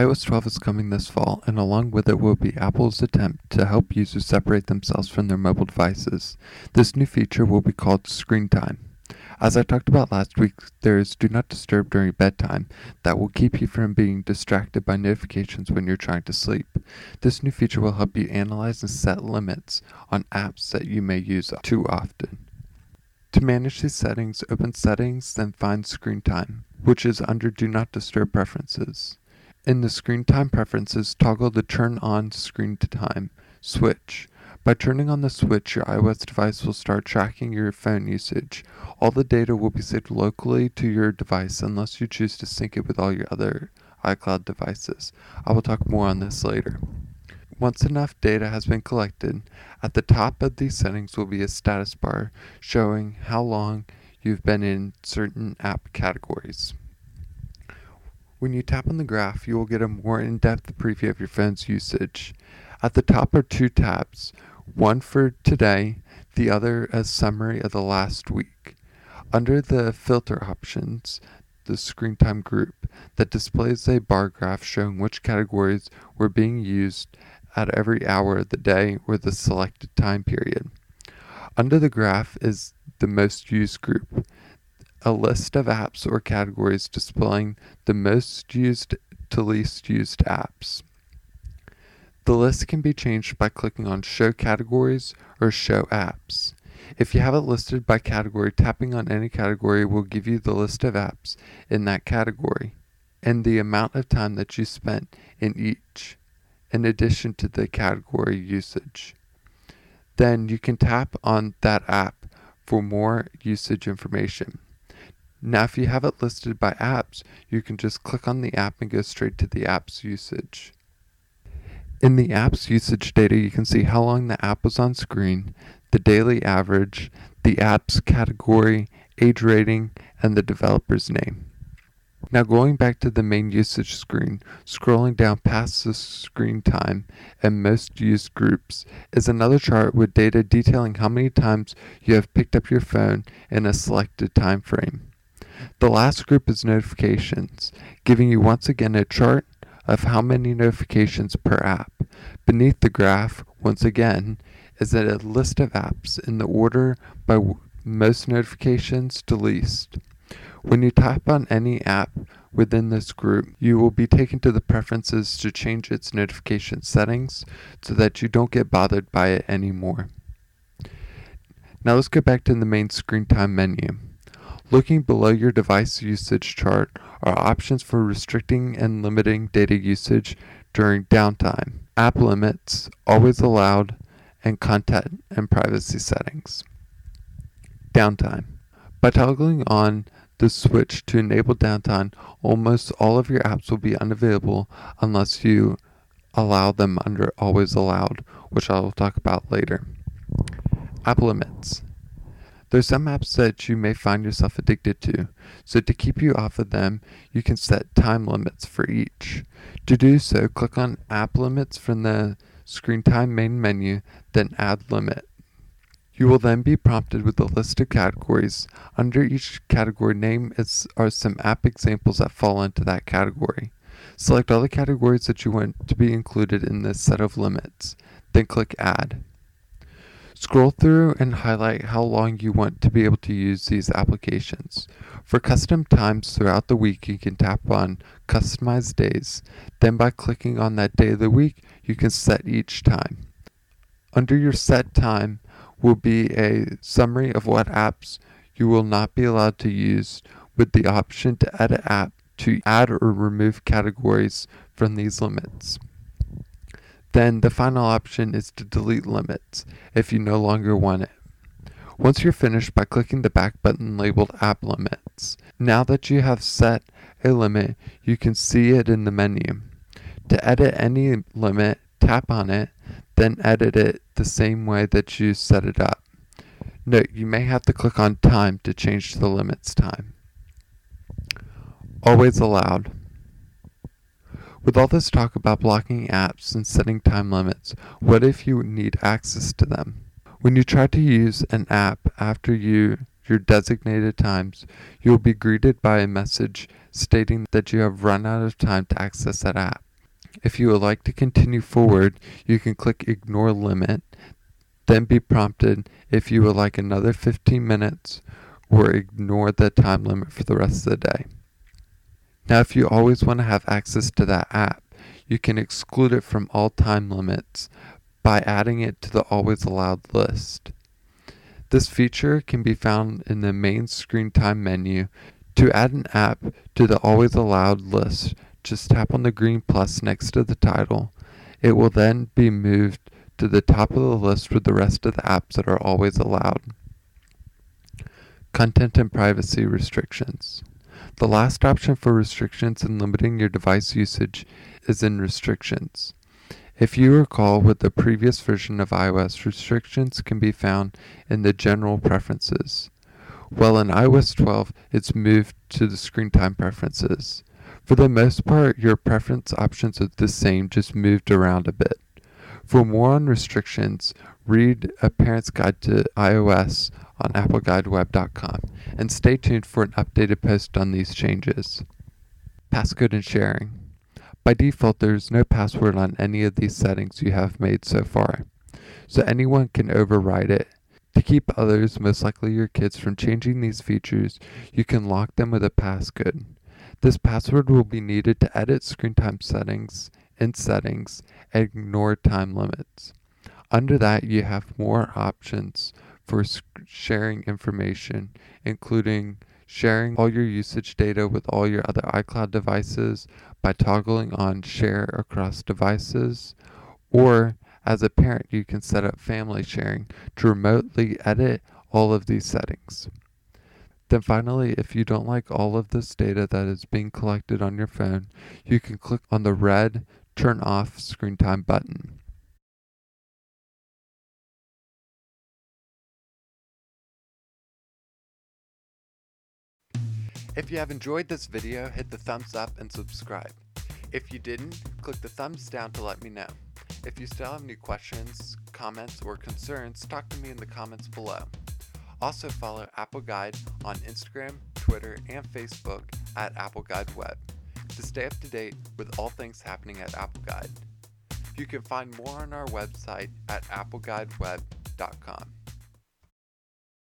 iOS 12 is coming this fall, and along with it will be Apple's attempt to help users separate themselves from their mobile devices. This new feature will be called Screen Time. As I talked about last week, there is Do Not Disturb during bedtime that will keep you from being distracted by notifications when you're trying to sleep. This new feature will help you analyze and set limits on apps that you may use too often. To manage these settings, open Settings, then find Screen Time, which is under Do Not Disturb Preferences. In the Screen Time preferences, toggle the Turn On Screen Time switch. By turning on the switch, your iOS device will start tracking your phone usage. All the data will be saved locally to your device unless you choose to sync it with all your other iCloud devices. I will talk more on this later. Once enough data has been collected, at the top of these settings will be a status bar showing how long you've been in certain app categories. When you tap on the graph, you will get a more in-depth preview of your phone's usage. At the top are two tabs, one for today, the other a summary of the last week. Under the filter options, the screen time group that displays a bar graph showing which categories were being used at every hour of the day or the selected time period. Under the graph is the most used group a list of apps or categories displaying the most used to least used apps. The list can be changed by clicking on Show Categories or Show Apps. If you have it listed by category, tapping on any category will give you the list of apps in that category and the amount of time that you spent in each, in addition to the category usage. Then you can tap on that app for more usage information. Now, if you have it listed by apps, you can just click on the app and go straight to the app's usage. In the app's usage data, you can see how long the app was on screen, the daily average, the app's category, age rating, and the developer's name. Now going back to the main usage screen, scrolling down past the screen time and most used groups is another chart with data detailing how many times you have picked up your phone in a selected time frame. The last group is notifications, giving you once again a chart of how many notifications per app. Beneath the graph, once again, is a list of apps in the order by most notifications to least. When you tap on any app within this group, you will be taken to the preferences to change its notification settings so that you don't get bothered by it anymore. Now let's go back to the main screen time menu. Looking below your device usage chart are options for restricting and limiting data usage during downtime, app limits, always allowed, and content and privacy settings. Downtime. By toggling on the switch to enable downtime, almost all of your apps will be unavailable unless you allow them under always allowed, which I will talk about later. App limits. There's some apps that you may find yourself addicted to, so to keep you off of them, you can set time limits for each. To do so, click on App Limits from the Screen Time main menu, then Add Limit. You will then be prompted with a list of categories. Under each category name is, are some app examples that fall into that category. Select all the categories that you want to be included in this set of limits, then click Add. Scroll through and highlight how long you want to be able to use these applications. For custom times throughout the week, you can tap on Customize Days. Then by clicking on that day of the week, you can set each time. Under your set time will be a summary of what apps you will not be allowed to use with the option to edit app to add or remove categories from these limits. Then the final option is to delete limits if you no longer want it. Once you're finished by clicking the back button labeled App Limits, now that you have set a limit, you can see it in the menu. To edit any limit, tap on it, then edit it the same way that you set it up. Note, you may have to click on Time to change the limits time. Always allowed. With all this talk about blocking apps and setting time limits, what if you need access to them? When you try to use an app after you your designated times, you will be greeted by a message stating that you have run out of time to access that app. If you would like to continue forward, you can click Ignore Limit, then be prompted if you would like another 15 minutes or ignore the time limit for the rest of the day. Now, if you always want to have access to that app, you can exclude it from all time limits by adding it to the always allowed list. This feature can be found in the main screen time menu. To add an app to the always allowed list, just tap on the green plus next to the title. It will then be moved to the top of the list with the rest of the apps that are always allowed. Content and privacy restrictions. The last option for restrictions and limiting your device usage is in restrictions. If you recall with the previous version of iOS, restrictions can be found in the general preferences. Well, in iOS 12, it's moved to the screen time preferences. For the most part, your preference options are the same, just moved around a bit. For more on restrictions, read A Parent's Guide to iOS on appleguideweb.com and stay tuned for an updated post on these changes. Passcode and sharing. By default, there is no password on any of these settings you have made so far, so anyone can override it. To keep others, most likely your kids, from changing these features, you can lock them with a passcode. This password will be needed to edit screen time settings in settings and ignore time limits. Under that, you have more options for sharing information, including sharing all your usage data with all your other iCloud devices by toggling on share across devices, or as a parent, you can set up family sharing to remotely edit all of these settings. Then finally, if you don't like all of this data that is being collected on your phone, you can click on the red turn off screen time button. If you have enjoyed this video, hit the thumbs up and subscribe. If you didn't, click the thumbs down to let me know. If you still have any questions, comments, or concerns, talk to me in the comments below. Also follow Apple Guide on Instagram, Twitter, and Facebook at Apple Guide Web to stay up to date with all things happening at Apple Guide. You can find more on our website at appleguideweb.com.